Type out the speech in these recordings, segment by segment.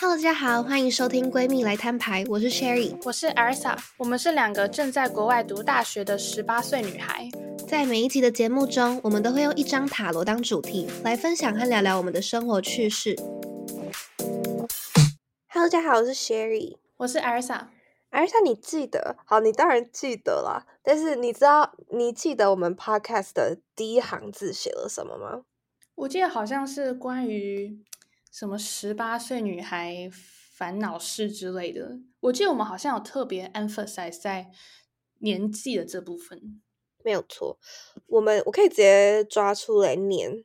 Hello，大家好，欢迎收听闺蜜来摊牌，我是 Sherry，我是 Elsa，我们是两个正在国外读大学的十八岁女孩。在每一集的节目中，我们都会用一张塔罗当主题来分享和聊聊我们的生活趣事。Hello，大家好，我是 Sherry，我是 Elsa。Elsa，你记得？好，你当然记得啦。但是你知道，你记得我们 Podcast 的第一行字写了什么吗？我记得好像是关于什么十八岁女孩烦恼事之类的。我记得我们好像有特别 emphasize 在年纪的这部分。没有错，我们我可以直接抓出来念。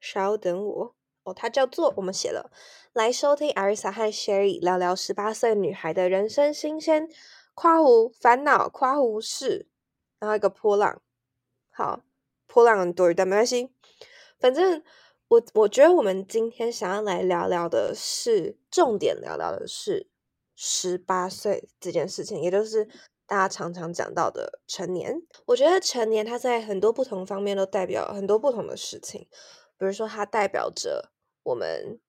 稍等我哦，它叫做我们写了来收听艾瑞莎和 Sherry 聊聊十八岁女孩的人生新鲜夸胡烦恼夸胡事，然后一个波浪。好，波浪很多，但没关系。反正我我觉得我们今天想要来聊聊的是重点，聊聊的是十八岁这件事情，也就是大家常常讲到的成年。我觉得成年它在很多不同方面都代表很多不同的事情，比如说它代表着我们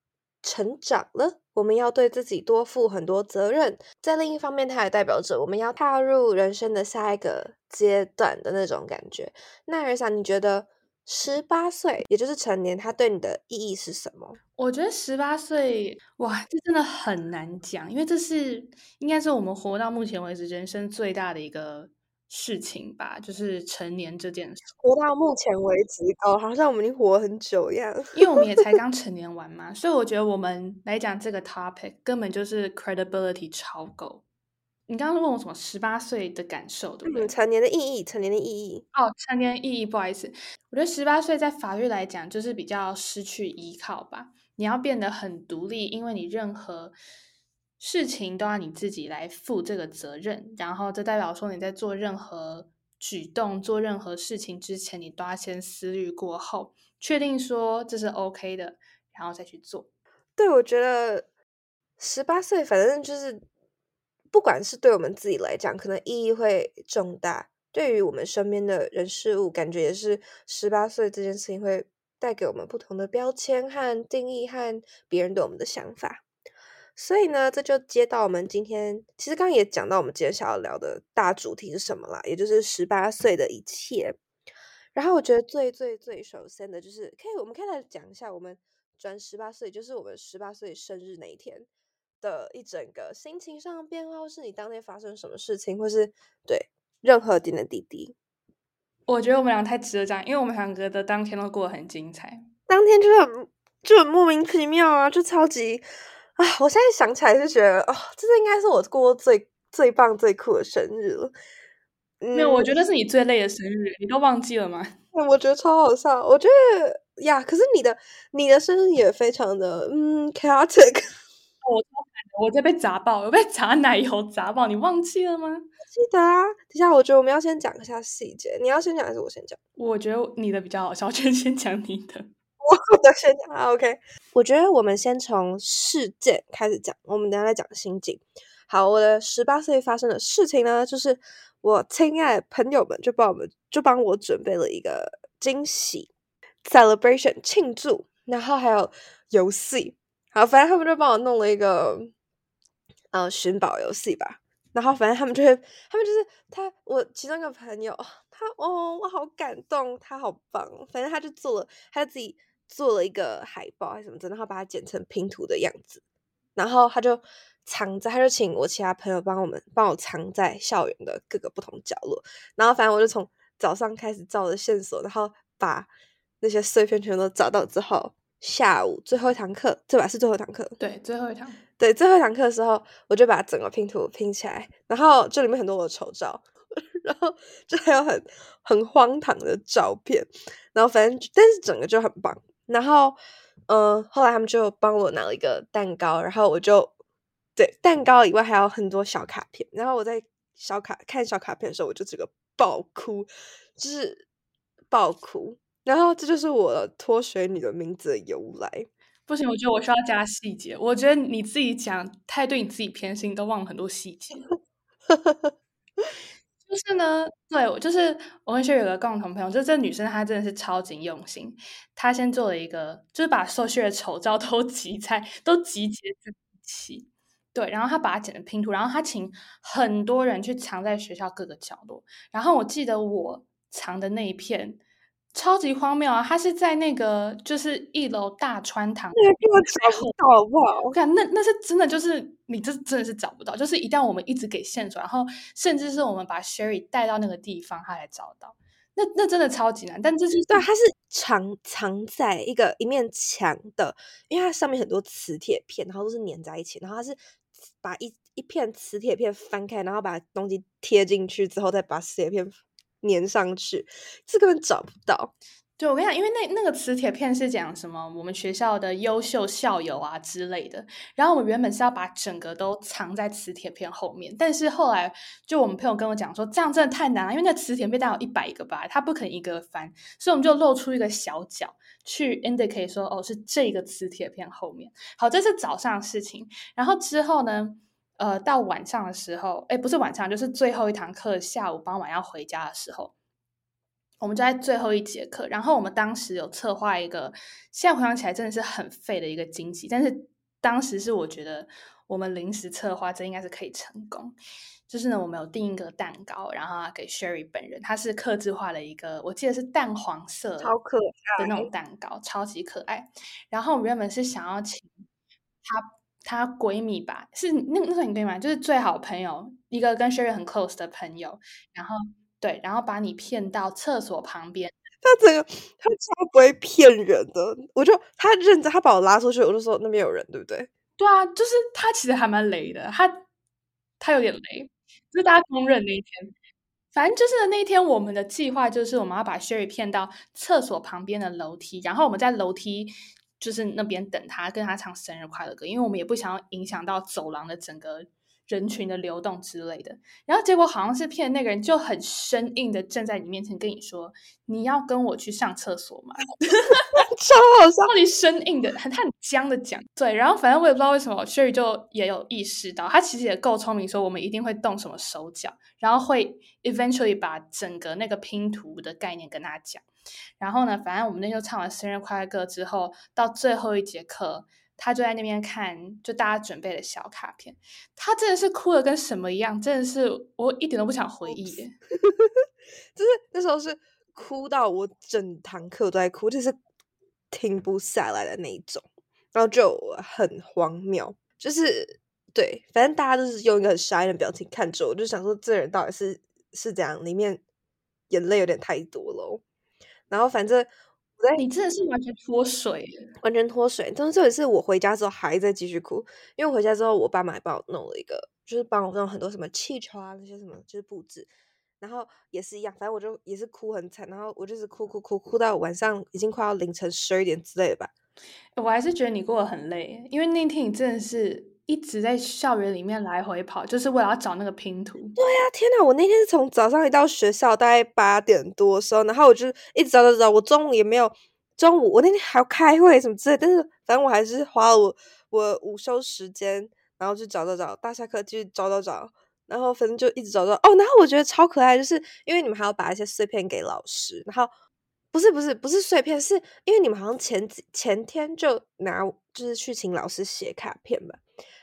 成长了，我们要对自己多负很多责任；在另一方面，它也代表着我们要踏入人生的下一个阶段的那种感觉。那瑞莎，你觉得？十八岁，也就是成年，它对你的意义是什么？我觉得十八岁，哇，这真的很难讲，因为这是应该是我们活到目前为止人生最大的一个事情吧，就是成年这件事。活到目前为止，哦，好像我们已经活很久一样，因为我们也才刚成年完嘛，所以我觉得我们来讲这个 topic 根本就是 credibility 超够。你刚刚问我什么十八岁的感受，对不对？成年的意义，成年的意义。哦，成年意义，不好意思，我觉得十八岁在法律来讲就是比较失去依靠吧。你要变得很独立，因为你任何事情都要你自己来负这个责任。然后这代表说你在做任何举动、做任何事情之前，你都要先思虑过后，确定说这是 OK 的，然后再去做。对，我觉得十八岁，反正就是。不管是对我们自己来讲，可能意义会重大；对于我们身边的人事物，感觉也是十八岁这件事情会带给我们不同的标签和定义，和别人对我们的想法。所以呢，这就接到我们今天，其实刚刚也讲到我们今天想要聊的大主题是什么啦，也就是十八岁的一切。然后我觉得最最最首先的就是，可以我们可以来讲一下，我们转十八岁，就是我们十八岁生日那一天。的一整个心情上的变化，或是你当天发生什么事情，或是对任何点点滴滴，我觉得我们俩太值得讲，因为我们两个的当天都过得很精彩。当天就很就很莫名其妙啊，就超级啊！我现在想起来就觉得，哦，这是应该是我过最最棒、最酷的生日了。没有，我觉得是你最累的生日，你都忘记了吗？我觉得超好笑。我觉得呀，可是你的你的生日也非常的嗯 chaotic。我我在被砸爆，我被砸奶油砸爆，你忘记了吗？记得啊。等下，我觉得我们要先讲一下细节。你要先讲还是我先讲？我觉得你的比较好笑，就先讲你的。我的先讲，OK。我觉得我们先从事件开始讲，我们等下再讲心境。好，我的十八岁发生的事情呢，就是我亲爱的朋友们就帮我们就帮我准备了一个惊喜 celebration 庆祝，然后还有游戏。好，反正他们就帮我弄了一个，呃，寻宝游戏吧。然后反正他们就会，他们就是他，我其中一个朋友，他哦，我好感动，他好棒。反正他就做了，他自己做了一个海报还是什么的，然后把它剪成拼图的样子。然后他就藏在，他就请我其他朋友帮我们帮我藏在校园的各个不同角落。然后反正我就从早上开始照的线索，然后把那些碎片全都找到之后。下午最后一堂课，对吧是最后一堂课。对，最后一堂。对，最后一堂课的时候，我就把整个拼图拼起来，然后这里面很多我的丑照，然后就还有很很荒唐的照片，然后反正但是整个就很棒。然后，嗯，后来他们就帮我拿了一个蛋糕，然后我就对蛋糕以外还有很多小卡片，然后我在小卡看小卡片的时候，我就整个爆哭，就是爆哭。然后这就是我脱水女的名字的由来。不行，我觉得我需要加细节。我觉得你自己讲太对你自己偏心，都忘了很多细节。就是呢，对我，就是我跟学有个共同朋友，就是这女生她真的是超级用心。她先做了一个，就是把受训的丑照都集在，都集结在一起。对，然后她把它剪成拼图，然后她请很多人去藏在学校各个角落。然后我记得我藏的那一片超级荒谬啊！他是在那个就是一楼大穿堂，那个根本找不到，好不好？我看那那是真的，就是你这真的是找不到。就是一旦我们一直给线索，然后甚至是我们把 Sherry 带到那个地方，他才找到。那那真的超级难，但这是对，它是藏藏在一个一面墙的，因为它上面很多磁铁片，然后都是粘在一起，然后它是把一一片磁铁片翻开，然后把东西贴进去之后，再把磁铁片粘上去，这根本找不到。对，我跟你讲，因为那那个磁铁片是讲什么我们学校的优秀校友啊之类的，然后我们原本是要把整个都藏在磁铁片后面，但是后来就我们朋友跟我讲说，这样真的太难了，因为那磁铁片大概有一百个吧，他不可能一个翻，所以我们就露出一个小角去 indicate 说，哦，是这个磁铁片后面。好，这是早上的事情，然后之后呢，呃，到晚上的时候，哎，不是晚上，就是最后一堂课下午傍晚要回家的时候。我们就在最后一节课，然后我们当时有策划一个，现在回想起来真的是很废的一个惊喜，但是当时是我觉得我们临时策划这应该是可以成功。就是呢，我们有订一个蛋糕，然后给 Sherry 本人，他是刻制化的一个，我记得是淡黄色，超可爱的那种蛋糕，超级可爱。然后我们原本是想要请她她闺蜜吧，是那那时候你闺蜜就是最好朋友，一个跟 Sherry 很 close 的朋友，然后。对，然后把你骗到厕所旁边。他整个他超不会骗人的，我就他认真，他把我拉出去，我就说那边有人，对不对？对啊，就是他其实还蛮雷的，他他有点雷，就是大家公认那一天。反正就是那一天，我们的计划就是我们要把 Sherry 骗到厕所旁边的楼梯，然后我们在楼梯就是那边等他，跟他唱生日快乐歌，因为我们也不想要影响到走廊的整个。人群的流动之类的，然后结果好像是骗那个人，就很生硬的站在你面前跟你说：“你要跟我去上厕所吗？” 超好笑，超级生硬的，很他很僵的讲。对，然后反正我也不知道为什么，Sherry 就也有意识到，他其实也够聪明，说我们一定会动什么手脚，然后会 eventually 把整个那个拼图的概念跟他讲。然后呢，反正我们那时候唱完生日快乐歌之后，到最后一节课。他就在那边看，就大家准备的小卡片，他真的是哭的跟什么一样，真的是我一点都不想回忆，就是那时候是哭到我整堂课都在哭，就是停不下来的那一种，然后就很荒谬，就是对，反正大家都是用一个很傻眼的表情看着我，就想说这人到底是是怎样，里面眼泪有点太多了，然后反正。你真的是完全脱水，完全脱水。但是这也是我回家之后还在继续哭，因为回家之后我爸妈也帮我弄了一个，就是帮我弄很多什么气球啊那些什么，就是布置。然后也是一样，反正我就也是哭很惨，然后我就是哭哭哭哭到晚上已经快要凌晨十二点之类的吧。我还是觉得你过得很累，因为那天你真的是。一直在校园里面来回跑，就是为了要找那个拼图。对呀，天哪！我那天是从早上一到学校，大概八点多的时候，然后我就一直找找找。我中午也没有，中午我那天还要开会什么之类，但是反正我还是花了我我午休时间，然后去找找找，大下课继续找找找，然后反正就一直找找。哦，然后我觉得超可爱，就是因为你们还要把一些碎片给老师，然后不是不是不是碎片，是因为你们好像前几前天就拿就是去请老师写卡片吧。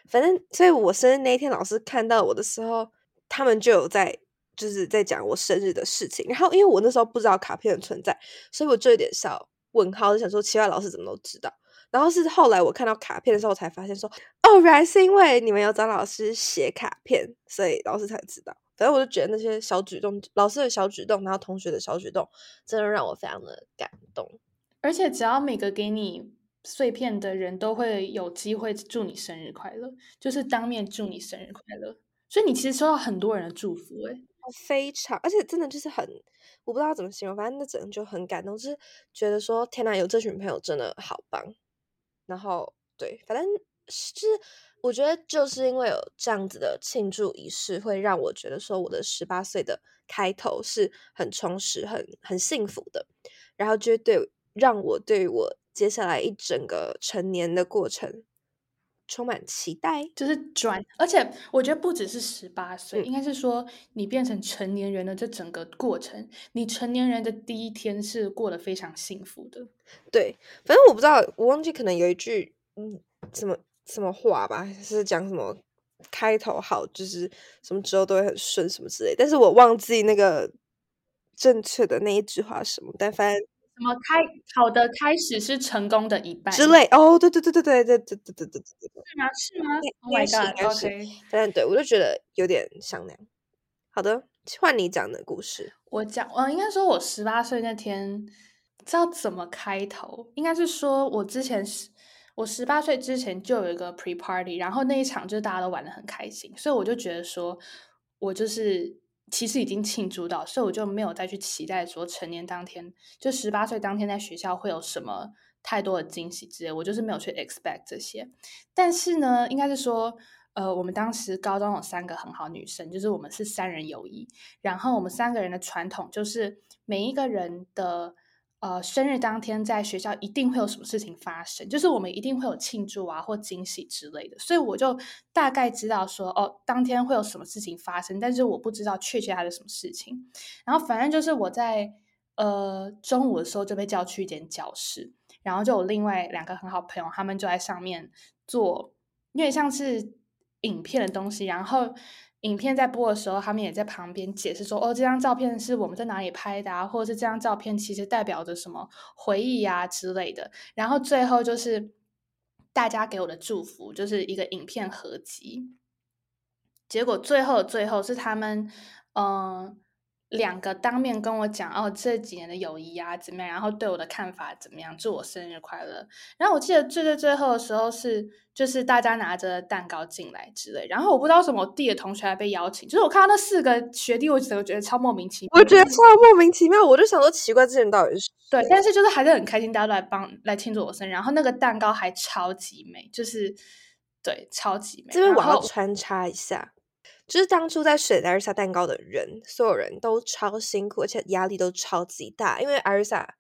反正，所以我生日那一天，老师看到我的时候，他们就有在，就是在讲我生日的事情。然后，因为我那时候不知道卡片的存在，所以我就有点小问号，就想说奇怪，老师怎么都知道？然后是后来我看到卡片的时候，我才发现说，哦，原来是因为你们有找老师写卡片，所以老师才知道。反正我就觉得那些小举动，老师的小举动，然后同学的小举动，真的让我非常的感动。而且，只要每个给你。碎片的人都会有机会祝你生日快乐，就是当面祝你生日快乐。所以你其实收到很多人的祝福，诶，非常，而且真的就是很，我不知道怎么形容，反正那整就很感动，就是觉得说天哪，有这群朋友真的好棒。然后对，反正是我觉得就是因为有这样子的庆祝仪式，会让我觉得说我的十八岁的开头是很充实、很很幸福的。然后就对让我对我。接下来一整个成年的过程充满期待，就是转，而且我觉得不只是十八岁，应该是说你变成成年人的这整个过程，你成年人的第一天是过得非常幸福的。对，反正我不知道，我忘记可能有一句，嗯，什么什么话吧，是讲什么开头好，就是什么之后都会很顺什么之类。但是我忘记那个正确的那一句话什么，但反正什么开好的开始是成功的一半之类。哦，对对对对对对对对对对对对，是吗？是吗？Oh my god！OK，反正对我就觉得有点像那样。好的，换你讲的故事。我讲，嗯，应该说我十八岁那天知道怎么开头，应该是说我之前是。我十八岁之前就有一个 pre party，然后那一场就是大家都玩的很开心，所以我就觉得说，我就是其实已经庆祝到，所以我就没有再去期待说成年当天就十八岁当天在学校会有什么太多的惊喜之类，我就是没有去 expect 这些。但是呢，应该是说，呃，我们当时高中有三个很好女生，就是我们是三人友谊，然后我们三个人的传统就是每一个人的。呃，生日当天在学校一定会有什么事情发生，就是我们一定会有庆祝啊或惊喜之类的，所以我就大概知道说，哦，当天会有什么事情发生，但是我不知道确切它是什么事情。然后反正就是我在呃中午的时候就被叫去一间教室，然后就有另外两个很好朋友，他们就在上面做，因为像是影片的东西，然后。影片在播的时候，他们也在旁边解释说：“哦，这张照片是我们在哪里拍的啊，或者是这张照片其实代表着什么回忆啊之类的。”然后最后就是大家给我的祝福，就是一个影片合集。结果最后最后是他们，嗯。两个当面跟我讲哦，这几年的友谊啊怎么样？然后对我的看法怎么样？祝我生日快乐。然后我记得最最最后的时候是，就是大家拿着蛋糕进来之类。然后我不知道什么我弟的同学还被邀请，就是我看到那四个学弟，我整个觉得超莫名其妙。我觉得超莫名其妙，我就想说奇怪，这人到底是对？但是就是还是很开心，大家都来帮来庆祝我生日。然后那个蛋糕还超级美，就是对超级美。这边我要穿插一下。就是当初在选艾瑞莎蛋糕的人，所有人都超辛苦，而且压力都超级大。因为艾瑞莎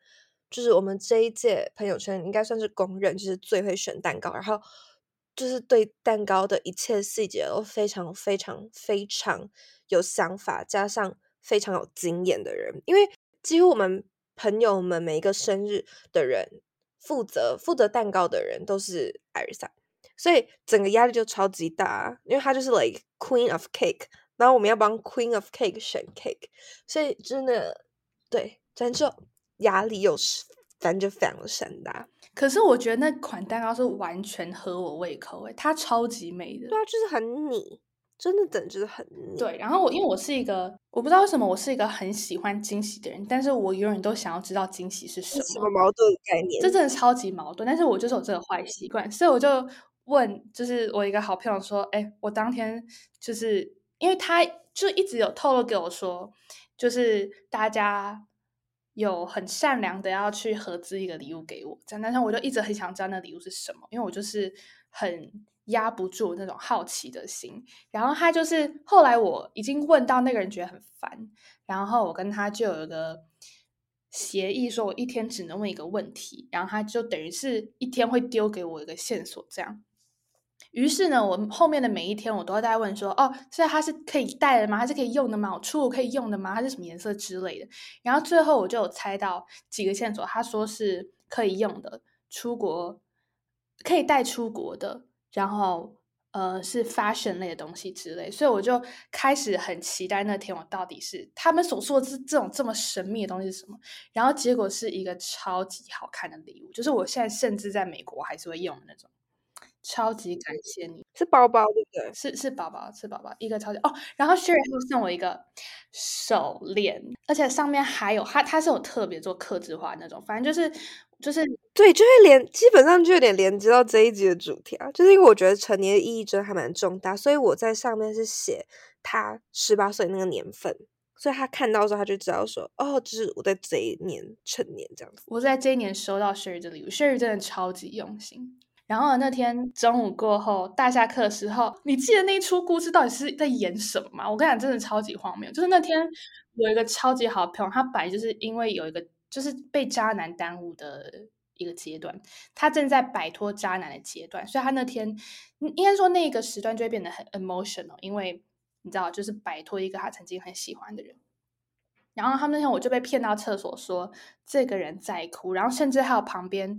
就是我们这一届朋友圈应该算是公认，就是最会选蛋糕，然后就是对蛋糕的一切细节都非常非常非常有想法，加上非常有经验的人。因为几乎我们朋友们每一个生日的人，负责负责蛋糕的人都是艾瑞莎。所以整个压力就超级大，因为他就是 like queen of cake，然后我们要帮 queen of cake 选 cake，所以真的对，反正就压力又是反正就非常的山大。可是我觉得那款蛋糕是完全合我胃口诶，它超级美的。对啊，就是很腻，真的等就是很腻。对，然后我因为我是一个我不知道为什么我是一个很喜欢惊喜的人，但是我永远都想要知道惊喜是什么。什么矛盾概念？这真的超级矛盾，但是我就是有这个坏习惯，所以我就。问就是我一个好朋友说，哎，我当天就是因为他就一直有透露给我说，就是大家有很善良的要去合资一个礼物给我，这样，但是我就一直很想知道那礼物是什么，因为我就是很压不住那种好奇的心。然后他就是后来我已经问到那个人觉得很烦，然后我跟他就有一个。协议说，我一天只能问一个问题，然后他就等于是一天会丢给我一个线索，这样。于是呢，我后面的每一天，我都在问说：“哦，所以它是可以戴的吗？还是可以用的吗？我出国可以用的吗？它是什么颜色之类的？”然后最后我就有猜到几个线索，他说是可以用的，出国可以带出国的，然后呃是 fashion 类的东西之类，所以我就开始很期待那天我到底是他们所说的这这种这么神秘的东西是什么？然后结果是一个超级好看的礼物，就是我现在甚至在美国还是会用的那种。超级感谢你，是包包对不对？是是包包，是包包，一个超级哦。然后 Sherry 会送我一个手链，而且上面还有他，他是有特别做刻字化那种，反正就是就是对，就会连基本上就有点连接到这一集的主题啊。就是因为我觉得成年的意义真的还蛮重大，所以我在上面是写他十八岁那个年份，所以他看到时候他就知道说，哦，就是我在这一年成年这样子。我在这一年收到 Sherry 的礼物，Sherry 真的超级用心。然后那天中午过后，大下课的时候，你记得那一出故事到底是在演什么吗？我跟你讲，真的超级荒谬。就是那天有一个超级好朋友，他本来就是因为有一个就是被渣男耽误的一个阶段，他正在摆脱渣男的阶段，所以他那天应该说那个时段就会变得很 emotional，因为你知道，就是摆脱一个他曾经很喜欢的人。然后他们那天我就被骗到厕所，说这个人在哭，然后甚至还有旁边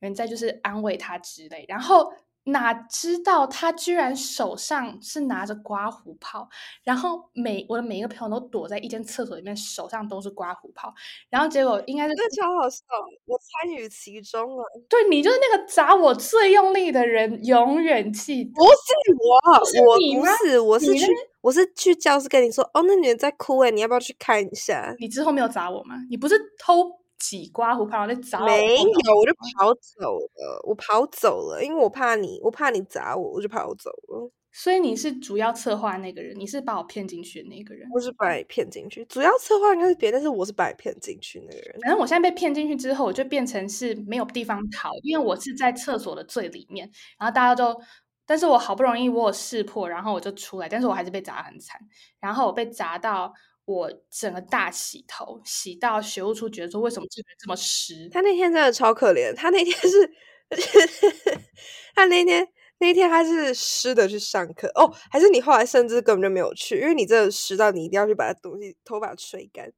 人在就是安慰他之类。然后哪知道他居然手上是拿着刮胡泡，然后每我的每一个朋友都躲在一间厕所里面，手上都是刮胡泡，然后结果应该是这超好笑，我参与其中了。对你就是那个砸我最用力的人，永远记得。不是我，是我不是，我是去我是去教室跟你说，哦，那女人在哭哎，你要不要去看一下？你之后没有砸我吗？你不是偷挤刮胡泡，再砸我没有，我就跑走了，我跑走了，因为我怕你，我怕你砸我，我就跑走了。所以你是主要策划那个人，你是把我骗进去的那个人。我是把你骗进去，主要策划应该是别人，但是我是把你骗进去那个人。反正我现在被骗进去之后，我就变成是没有地方逃，因为我是在厕所的最里面，然后大家就，但是我好不容易我有识破，然后我就出来，但是我还是被砸得很惨，然后我被砸到我整个大洗头，洗到学务处觉得说为什么这个人这么湿，他那天真的超可怜，他那天是，他那天那天他是湿的去上课哦，还是你后来甚至根本就没有去，因为你真的湿到你一定要去把东西头发吹干，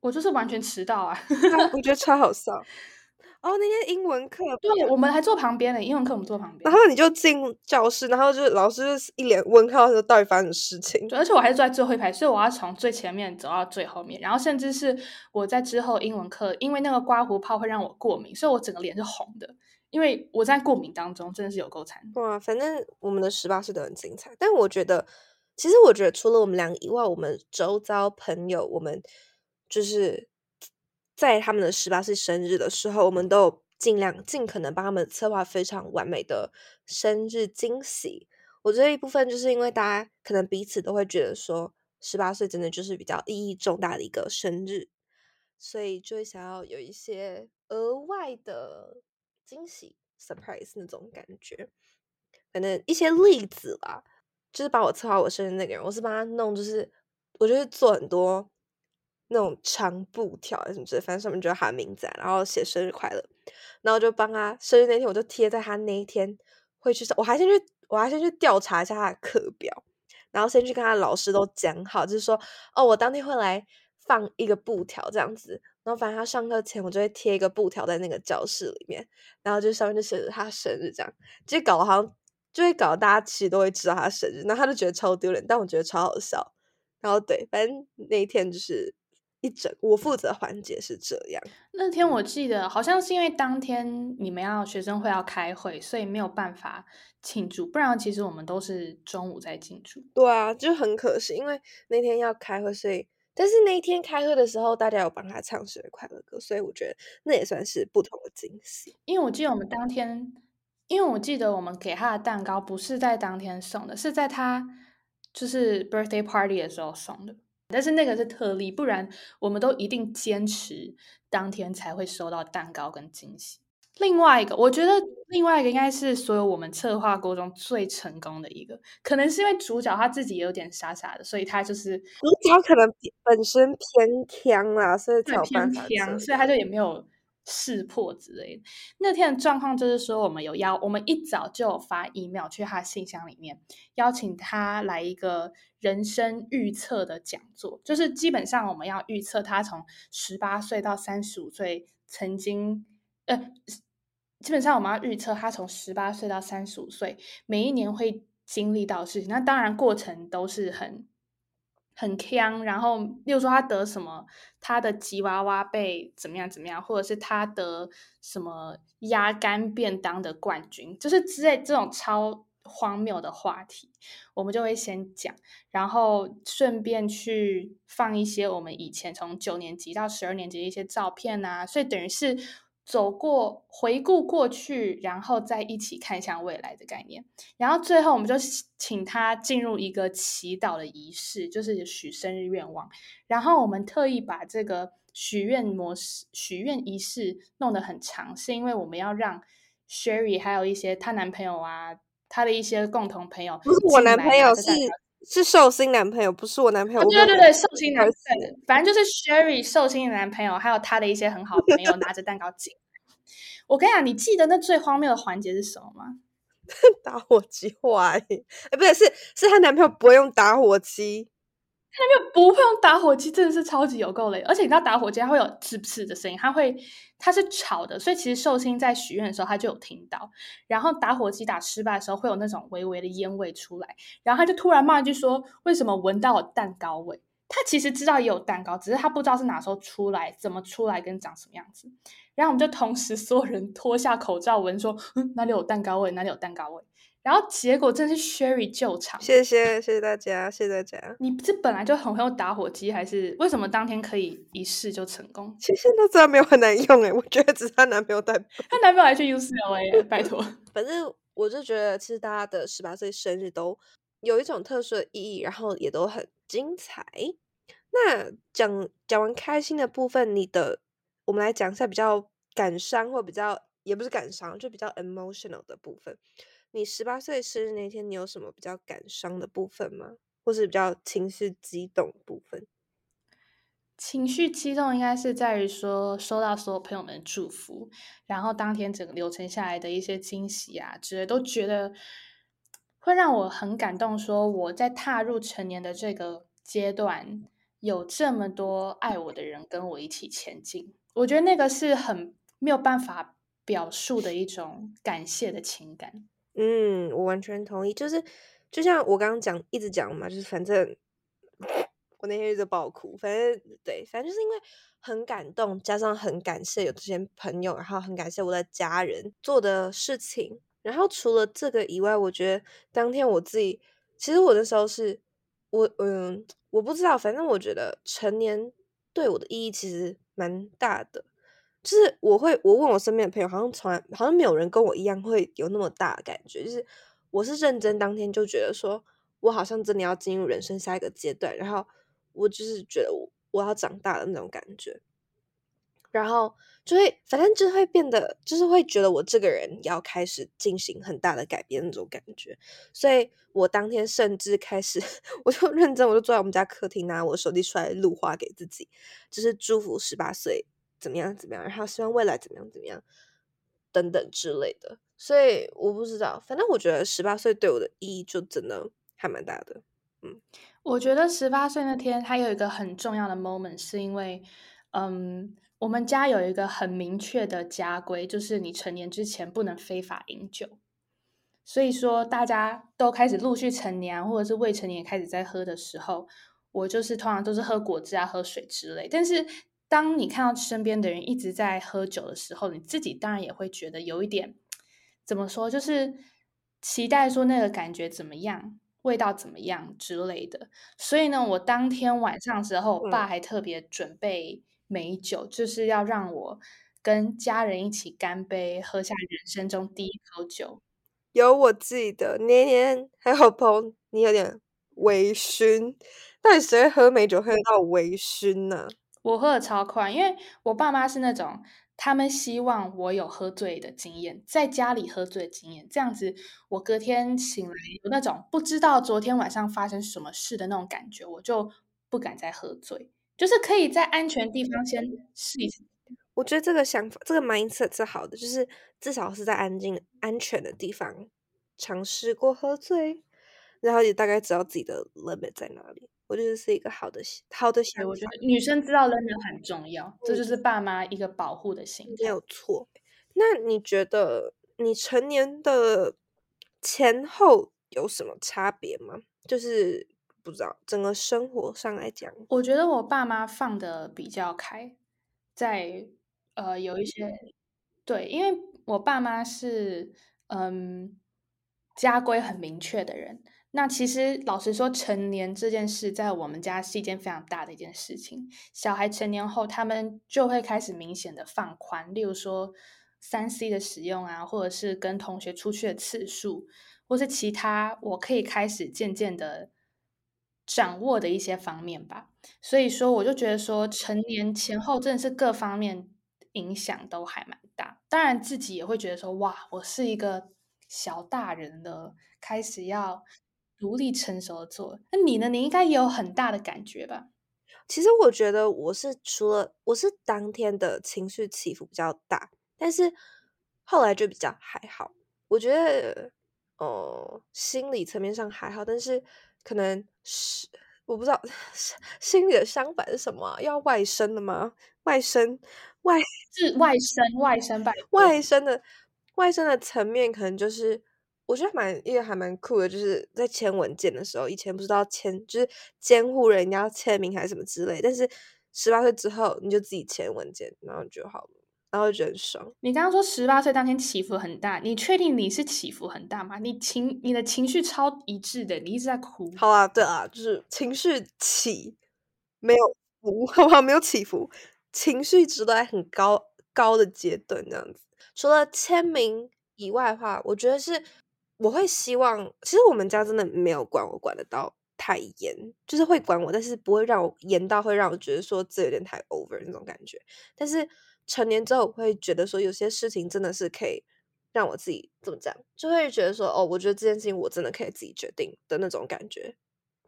我就是完全迟到啊。我觉得超好笑。哦，那天英文课，对，我们还坐旁边的，英文课我们坐旁边然。后你就进教室，然后就是老师就一脸问号，说到底发生什么事情？对，而且我还是坐在最后一排，所以我要从最前面走到最后面，然后甚至是我在之后英文课，因为那个刮胡泡会让我过敏，所以我整个脸是红的，因为我在过敏当中真的是有够惨。哇，反正我们的十八岁都很精彩，但我觉得，其实我觉得除了我们两个以外，我们周遭朋友，我们就是在他们的十八岁生日的时候，我们都有尽量尽可能帮他们策划非常完美的生日惊喜。我觉得一部分就是因为大家可能彼此都会觉得说，十八岁真的就是比较意义重大的一个生日，所以就会想要有一些额外的惊喜 surprise 那种感觉。反正一些例子吧，就是帮我策划我生日那个人，我是帮他弄，就是我就是做很多那种长布条什么之类，反正上面就有他的名字啊，然后写生日快乐，然后就帮他生日那天，我就贴在他那一天会去上，我还先去，我还先去调查一下他的课表，然后先去跟他老师都讲好，就是说哦，我当天会来放一个布条这样子，然后反正他上课前我就会贴一个布条在那个教室里面，然后就上面就写着他生日这样，就搞得好像就会搞得大家其实都会知道他生日，然后他就觉得超丢脸，但我觉得超好笑。然后对，反正那一天就是一整我负责环节是这样。那天我记得好像是因为当天你们要学生会要开会，所以没有办法庆祝，不然其实我们都是中午在庆祝。对啊，就很可惜，因为那天要开会，所以但是那一天开会的时候，大家有帮他唱生日快乐歌，所以我觉得那也算是不同的惊喜。因为我记得我们当天，因为我记得我们给他的蛋糕不是在当天送的，是在他就是 birthday party 的时候送的。但是那个是特例，不然我们都一定坚持当天才会收到蛋糕跟惊喜。另外一个，我觉得另外一个应该是所有我们策划过中最成功的一个，可能是因为主角他自己也有点傻傻的，所以他就是主角可能本身偏强啦，所以才对有办法。所以他就也没有识破之类的。那天的状况就是说，我们有邀，我们一早就有发 email 去他信箱里面，邀请他来一个人生预测的讲座，就是基本上我们要预测他从十八岁到三十五岁曾经，呃，基本上我们要预测他从十八岁到三十五岁每一年会经历到事情。那当然过程都是很很强，然后例如说他得什么，他的吉娃娃被怎么样怎么样，或者是他得什么鸭肝便当的冠军，就是之类这种超荒谬的话题，我们就会先讲，然后顺便去放一些我们以前从九年级到十二年级的一些照片啊，所以等于是走过回顾过去，然后再一起看向未来的概念。然后最后我们就请他进入一个祈祷的仪式，就是许生日愿望。然后我们特意把这个许愿模式、许愿仪式弄得很长，是因为我们要让 Sherry 还有一些她男朋友啊，她的一些共同朋友，不是我男朋友，是是寿星男朋友，不是我男朋友。对对对，寿星男朋友，反正就是 Sherry 寿星的男朋友，还有他的一些很好的朋友拿着蛋糕进来。我跟你讲，你记得那最荒谬的环节是什么吗？打火机坏，哎，不是，是是她男朋友不会用打火机，那边不会用打火机，真的是超级有够累。而且你知道打火机它会有呲呲的声音，它会它是吵的，所以其实寿星在许愿的时候他就有听到。然后打火机打失败的时候会有那种微微的烟味出来，然后他就突然骂一句说：“为什么闻到蛋糕味？”他其实知道也有蛋糕，只是他不知道是哪时候出来，怎么出来，跟长什么样子。然后我们就同时 所有人脱下口罩闻，说：“嗯，哪里有蛋糕味？哪里有蛋糕味？”然后结果真是 Sherry 救场，谢谢谢谢大家，谢谢大家。你这本来就很会用打火机，还是为什么当天可以一试就成功？其实那真的没有很难用诶，我觉得只是她男朋友带。她男朋友还去 UCLA，拜托。反正我就觉得，其实大家的十八岁生日都有一种特殊的意义，然后也都很精彩。那讲讲完开心的部分，你的我们来讲一下比较感伤或比较也不是感伤，就比较 emotional 的部分。你十八岁生日那天，你有什么比较感伤的部分吗？或是比较情绪激动部分？情绪激动应该是在于说收到所有朋友们祝福，然后当天整个流程下来的一些惊喜啊之类，都觉得会让我很感动。说我在踏入成年的这个阶段，有这么多爱我的人跟我一起前进，我觉得那个是很没有办法表述的一种感谢的情感。嗯，我完全同意。就是就像我刚刚讲，一直讲嘛，就是反正我那天一直爆哭。反正对，反正就是因为很感动，加上很感谢有这些朋友，然后很感谢我的家人做的事情。然后除了这个以外，我觉得当天我自己，其实我那时候是，我嗯，我不知道，反正我觉得成年对我的意义其实蛮大的。就是我会，我问我身边的朋友，好像从来好像没有人跟我一样会有那么大的感觉。就是我是认真，当天就觉得说，我好像真的要进入人生下一个阶段，然后我就是觉得我我要长大的那种感觉，然后就会反正就会变得，就是会觉得我这个人要开始进行很大的改变那种感觉。所以我当天甚至开始，我就认真，我就坐在我们家客厅，拿我手机出来录话给自己，就是祝福十八岁。怎么样？怎么样？然后希望未来怎么样？怎么样？等等之类的。所以我不知道，反正我觉得十八岁对我的意义就真的还蛮大的。嗯，我觉得十八岁那天还有一个很重要的 moment，是因为，嗯，我们家有一个很明确的家规，就是你成年之前不能非法饮酒。所以说，大家都开始陆续成年，或者是未成年开始在喝的时候，我就是通常都是喝果汁啊、喝水之类。但是当你看到身边的人一直在喝酒的时候，你自己当然也会觉得有一点怎么说，就是期待说那个感觉怎么样，味道怎么样之类的。所以呢，我当天晚上时候，我爸还特别准备美酒，就是要让我跟家人一起干杯，喝下人生中第一口酒。有我记得那天还有朋你有点微醺，到底谁喝美酒喝到微醺呢？我喝的超快，因为我爸妈是那种，他们希望我有喝醉的经验，在家里喝醉的经验，这样子我隔天醒来有那种不知道昨天晚上发生什么事的那种感觉，我就不敢再喝醉，就是可以在安全地方先试一次。我觉得这个想法，这个 mindset 是好的，就是至少是在安静、安全的地方尝试过喝醉，然后也大概知道自己的 limit 在哪里。我觉得是一个好的好的想法。我觉得女生知道 limit 很重要，这就是爸妈一个保护的心。没有错。那你觉得你成年的前后有什么差别吗？就是不知道整个生活上来讲，我觉得我爸妈放的比较开，在呃有一些对，因为我爸妈是嗯家规很明确的人。那其实老实说，成年这件事在我们家是一件非常大的一件事情。小孩成年后，他们就会开始明显的放宽，例如说三 C 的使用啊，或者是跟同学出去的次数，或是其他我可以开始渐渐的掌握的一些方面吧。所以说，我就觉得说，成年前后真的是各方面影响都还蛮大。当然，自己也会觉得说，哇，我是一个小大人了，开始要。独立成熟的做，那你呢？你应该也有很大的感觉吧？其实我觉得我是除了我是当天的情绪起伏比较大，但是后来就比较还好。我觉得，哦，心理层面上还好，但是可能是我不知道心理的相反是什么啊、要外生的吗？外生外是外生，外生吧外生的外生的层面，可能就是我觉得蛮一个还蛮酷的，就是在签文件的时候，以前不知道签就是监护人你要签名还是什么之类，但是十八岁之后你就自己签文件，然后就好了，然后就觉得很爽。你刚刚说十八岁当天起伏很大，你确定你是起伏很大吗？你情你的情绪超一致的，你一直在哭。好啊，对啊，就是情绪起没有伏，好不好？没有起伏，情绪一直都在很高高的阶段这样子。除了签名以外的话，我觉得是我会希望，其实我们家真的没有管我管得到太严，就是会管我，但是不会让我严到会让我觉得说这有点太 over 那种感觉。但是成年之后，会觉得说有些事情真的是可以让我自己怎么讲，就会觉得说哦，我觉得这件事情我真的可以自己决定的那种感觉，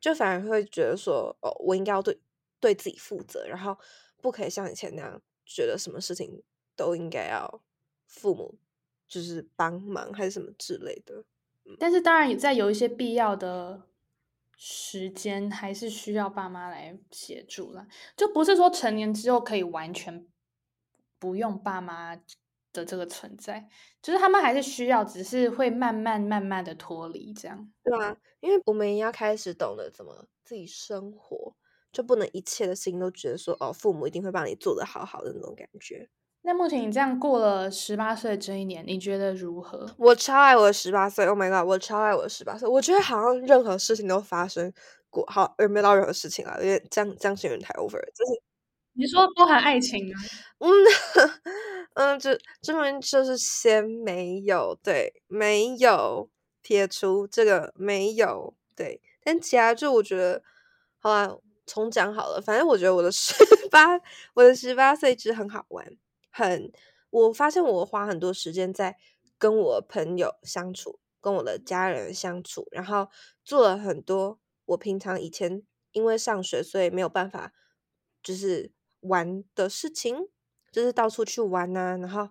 就反而会觉得说哦，我应该要对对自己负责，然后不可以像以前那样觉得什么事情都应该要父母就是帮忙还是什么之类的。但是当然也在有一些必要的时间，还是需要爸妈来协助啦。就不是说成年之后可以完全不用爸妈的这个存在，就是他们还是需要，只是会慢慢慢慢的脱离这样。对啊，因为我们也要开始懂得怎么自己生活，就不能一切的事情都觉得说哦，父母一定会帮你做的好好的那种感觉。那目前你这样过了十八岁这一年，你觉得如何？我超爱我的十八岁，Oh my god，我超爱我的十八岁。我觉得好像任何事情都发生过，好有没有到任何事情啊？有点这样这样形容太 over，了就是你说包含爱情吗？嗯 嗯，这这边就是先没有，对，没有撇除这个没有，对，但其他就我觉得，好啦，重讲好了，反正我觉得我的十八，我的十八岁其实很好玩，很，我发现我花很多时间在跟我朋友相处，跟我的家人相处，然后做了很多我平常以前因为上学所以没有办法就是玩的事情，就是到处去玩啊，然后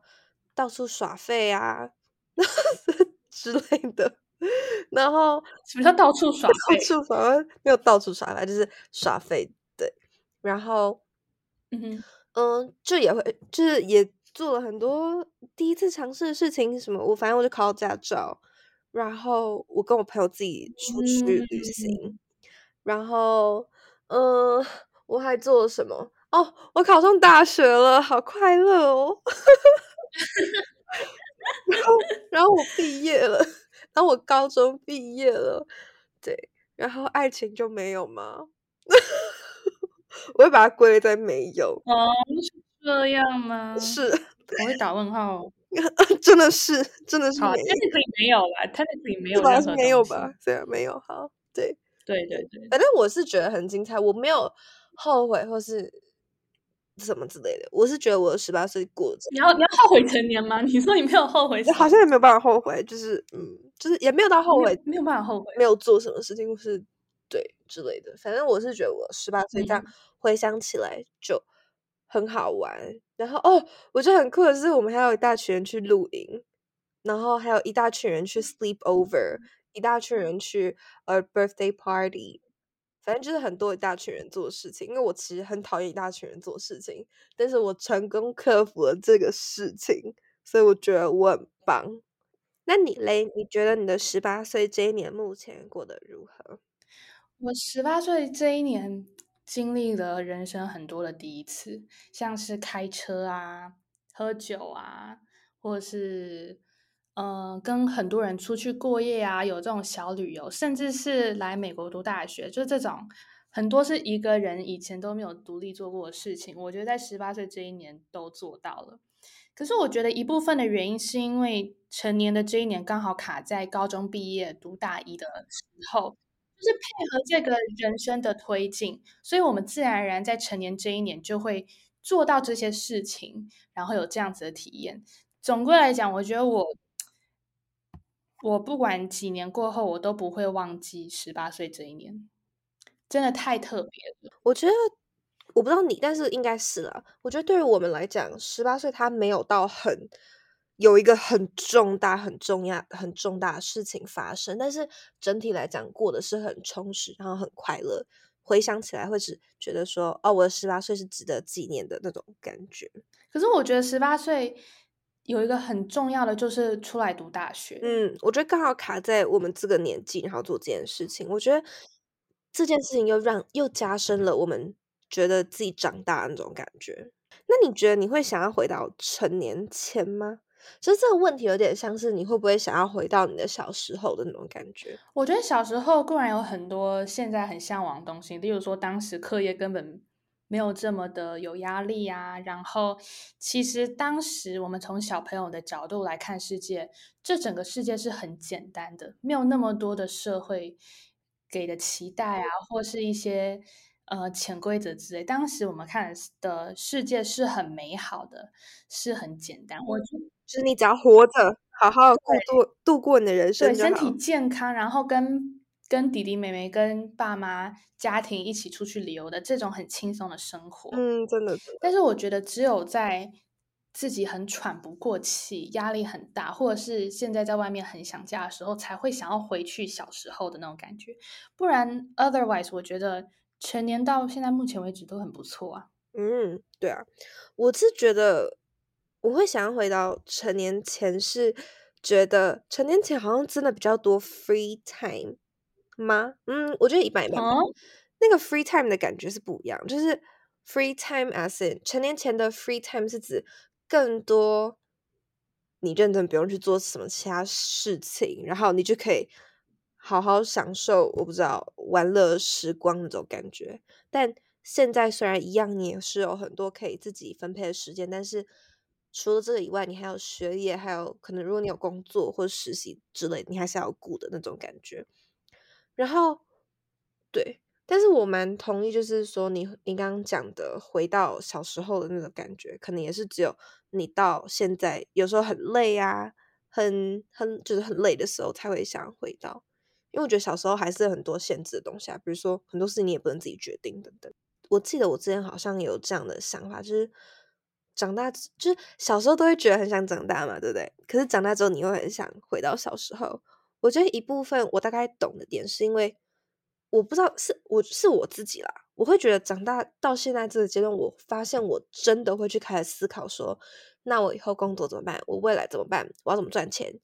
到处耍废啊 之类的，然后什么叫到处 耍到废？处？耍没有到处耍吧，就是耍废对，然后嗯哼，嗯，就也会就是也做了很多第一次尝试的事情，什么我反正我就考到驾照，然后我跟我朋友自己出去旅行，然后嗯，我还做了什么？哦，我考上大学了，好快乐哦！然后，然后我毕业了，然后我高中毕业了，对，然后爱情就没有吗？我会把它归类在没有，哦，是这样吗？是我会打问号。真的是真的是好没有，，technically 没有啦，technically 没有吧？任何是没有吧？对啊，没有。好，对，对对对，反正我是觉得很精彩，我没有后悔或是什么之类的。我是觉得我的十八岁过得你要你要后悔成年吗？你说你没有后悔，好像也没有办法后悔，就是嗯，就是也没有到后悔，没有没有办法后悔。没有做什么事情或是对之类的。反正我是觉得我十八岁这样嗯回想起来就很好玩。然后哦，我觉得很酷的是，我们还有一大群人去露营，然后还有一大群人去 sleep over，一大群人去呃 birthday party。反正就是很多一大群人做的事情，因为我其实很讨厌一大群人做事情，但是我成功克服了这个事情，所以我觉得我很棒。那你嘞？你觉得你的十八岁这一年目前过得如何？我十八岁这一年经历了人生很多的第一次，像是开车啊、喝酒啊，或是嗯、跟很多人出去过夜啊，有这种小旅游，甚至是来美国读大学，就这种很多是一个人以前都没有独立做过的事情，我觉得在十八岁这一年都做到了。可是我觉得一部分的原因是因为成年的这一年刚好卡在高中毕业读大一的时候，就是配合这个人生的推进，所以我们自然而然在成年这一年就会做到这些事情，然后有这样子的体验。总归来讲，我觉得我我不管几年过后，我都不会忘记十八岁这一年，真的太特别了。我觉得我不知道你，但是应该是啦。我觉得对于我们来讲，十八岁他没有到很有一个很重大、很重要、很重大的事情发生，但是整体来讲过的是很充实，然后很快乐。回想起来会只觉得说，哦，我的十八岁是值得纪念的那种感觉。可是我觉得十八岁有一个很重要的就是出来读大学。嗯，我觉得刚好卡在我们这个年纪，然后做这件事情，我觉得这件事情又让又加深了我们觉得自己长大那种感觉。那你觉得你会想要回到成年前吗？其实这个问题有点像是你会不会想要回到你的小时候的那种感觉？我觉得小时候固然有很多现在很向往的东西，例如说当时课业根本没有这么的有压力啊。然后其实当时我们从小朋友的角度来看世界，这整个世界是很简单的，没有那么多的社会给的期待啊，或是一些。呃，潜规则之类，当时我们看的世界是很美好的，是很简单。我就就是你只要活着，好好过度度过你的人生，对身体健康，然后跟跟弟弟妹妹、跟爸妈、家庭一起出去旅游的这种很轻松的生活。嗯，真的。但是我觉得，只有在自己很喘不过气、压力很大，或者是现在在外面很想家的时候，才会想要回去小时候的那种感觉。不然，otherwise，我觉得。成年到现在目前为止都很不错啊。嗯，对啊，我是觉得我会想要回到成年前，是觉得成年前好像真的比较多 free time 吗？嗯，我觉得一半一半。那个 free time 的感觉是不一样，就是 free time as in 成年前的 free time 是指更多你认真不用去做什么其他事情，然后你就可以。好好享受，我不知道玩乐时光那种感觉。但现在虽然一样，你也是有很多可以自己分配的时间，但是除了这个以外，你还有学业，还有可能如果你有工作或者实习之类，你还是要顾的那种感觉。然后，对，但是我蛮同意，就是说你你刚刚讲的回到小时候的那种感觉，可能也是只有你到现在有时候很累啊，很很就是很累的时候才会想回到。因为我觉得小时候还是很多限制的东西啊，比如说很多事情你也不能自己决定等等。我记得我之前好像有这样的想法，就是长大就是小时候都会觉得很想长大嘛，对不对？可是长大之后你会很想回到小时候。我觉得一部分我大概懂的点是因为我不知道是我是我自己啦，我会觉得长大到现在这个阶段，我发现我真的会去开始思考说，那我以后工作怎么办？我未来怎么办？我要怎么赚钱？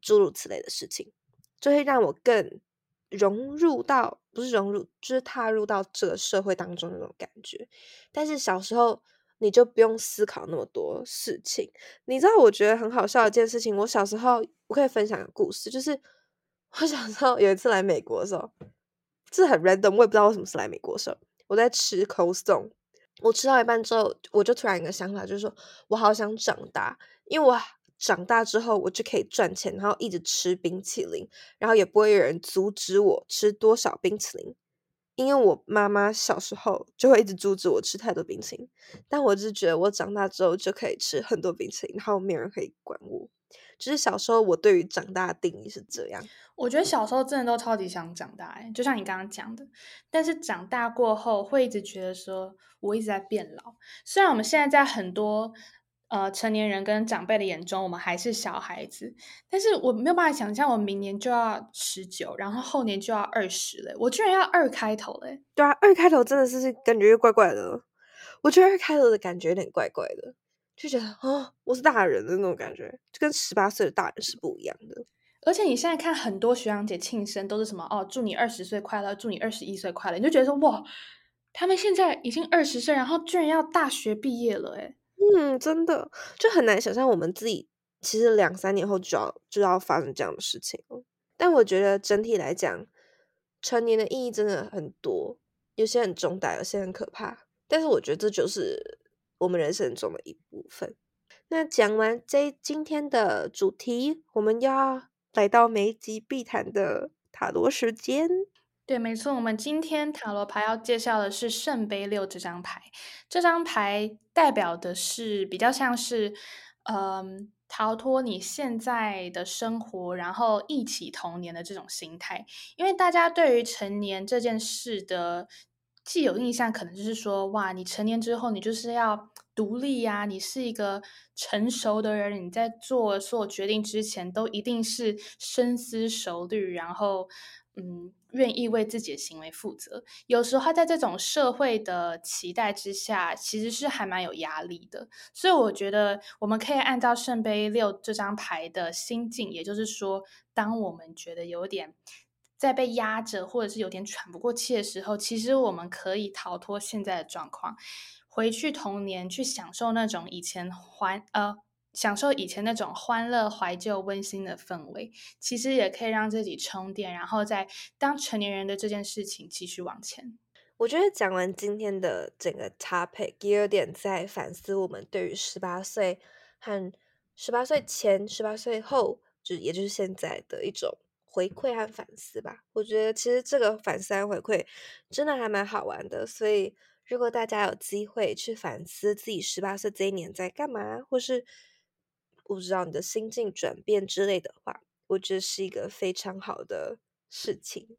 诸如此类的事情。就会让我更融入到，不是融入，就是踏入到这个社会当中那种感觉。但是小时候你就不用思考那么多事情。你知道，我觉得很好笑一件事情。我小时候我可以分享个故事，就是我小时候有一次来美国的时候，这很 random，我也不知道为什么是来美国的时候，我在吃 cold stone，我吃到一半之后，我就突然一个想法，就是说我好想长大，因为我。长大之后，我就可以赚钱，然后一直吃冰淇淋，然后也不会有人阻止我吃多少冰淇淋，因为我妈妈小时候就会一直阻止我吃太多冰淇淋。但我就觉得我长大之后就可以吃很多冰淇淋，然后没有人可以管我。就是小时候我对于长大的定义是这样。我觉得小时候真的都超级想长大，就像你刚刚讲的。但是长大过后会一直觉得说，我一直在变老。虽然我们现在在很多。呃，成年人跟长辈的眼中，我们还是小孩子。但是我没有办法想象，我明年就要十九，然后后年就要二十了。我居然要二开头嘞！对啊，二开头真的是感觉怪怪的。我觉得二开头的感觉有点怪怪的，就觉得哦，我是大人的那种感觉，就跟十八岁的大人是不一样的。而且你现在看很多学长姐庆生都是什么哦，祝你二十岁快乐，祝你二十一岁快乐，你就觉得说哇，他们现在已经二十岁，然后居然要大学毕业了，诶嗯，真的就很难想象我们自己其实两三年后就要就要发生这样的事情了。但我觉得整体来讲，成年的意义真的很多，有些很重大，有些很可怕。但是我觉得这就是我们人生中的一部分。那讲完这今天的主题，我们要来到每一集必谈的塔罗时间。对，没错，我们今天塔罗牌要介绍的是圣杯六这张牌。这张牌代表的是比较像是，嗯，逃脱你现在的生活，然后一起童年的这种心态。因为大家对于成年这件事的既有印象，可能就是说，哇，你成年之后，你就是要独立呀，你是一个成熟的人，你在做所有决定之前，都一定是深思熟虑，然后。嗯，愿意为自己的行为负责。有时候在这种社会的期待之下，其实是还蛮有压力的。所以我觉得我们可以按照圣杯六这张牌的心境，也就是说，当我们觉得有点在被压着，或者是有点喘不过气的时候，其实我们可以逃脱现在的状况，回去童年，去享受那种以前还呃。享受以前那种欢乐、怀旧、温馨的氛围，其实也可以让自己充电，然后在当成年人的这件事情继续往前。我觉得讲完今天的整个 topic，也有点在反思我们对于十八岁和十八岁前、十八岁后，就也就是现在的一种回馈和反思吧。我觉得其实这个反思和回馈真的还蛮好玩的，所以如果大家有机会去反思自己十八岁这一年在干嘛，或是不知道你的心境转变之类的话，我觉得是一个非常好的事情。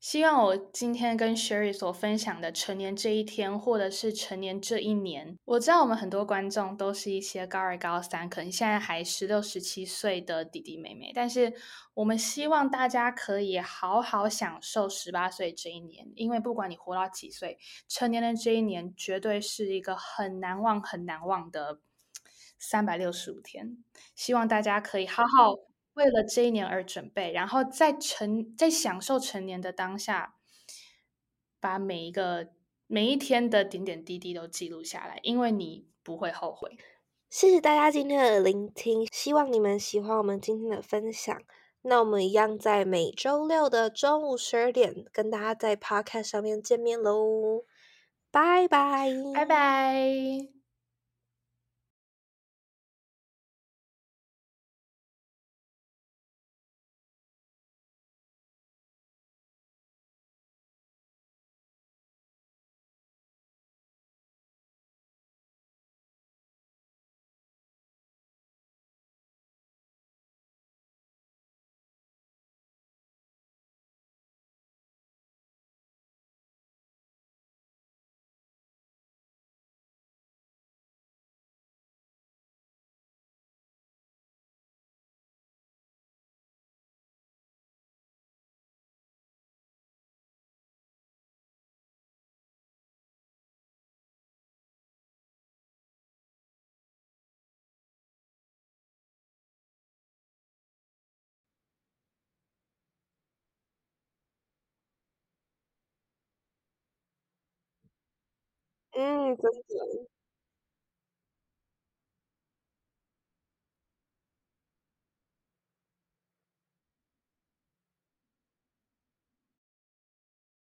希望我今天跟 Sherry 所分享的成年这一天，或者是成年这一年，我知道我们很多观众都是一些高二、高三，可能现在还十六、十七岁的弟弟妹妹，但是我们希望大家可以好好享受十八岁这一年，因为不管你活到几岁，成年的这一年绝对是一个很难忘、很难忘的。三百六十五天，希望大家可以好好为了这一年而准备，然后在成在享受成年的当下，把每一个每一天的点点滴滴都记录下来，因为你不会后悔。谢谢大家今天的聆听，希望你们喜欢我们今天的分享。那我们一样在每周六的中午十二点跟大家在 Podcast 上面见面喽，拜拜，拜拜。嗯，真的。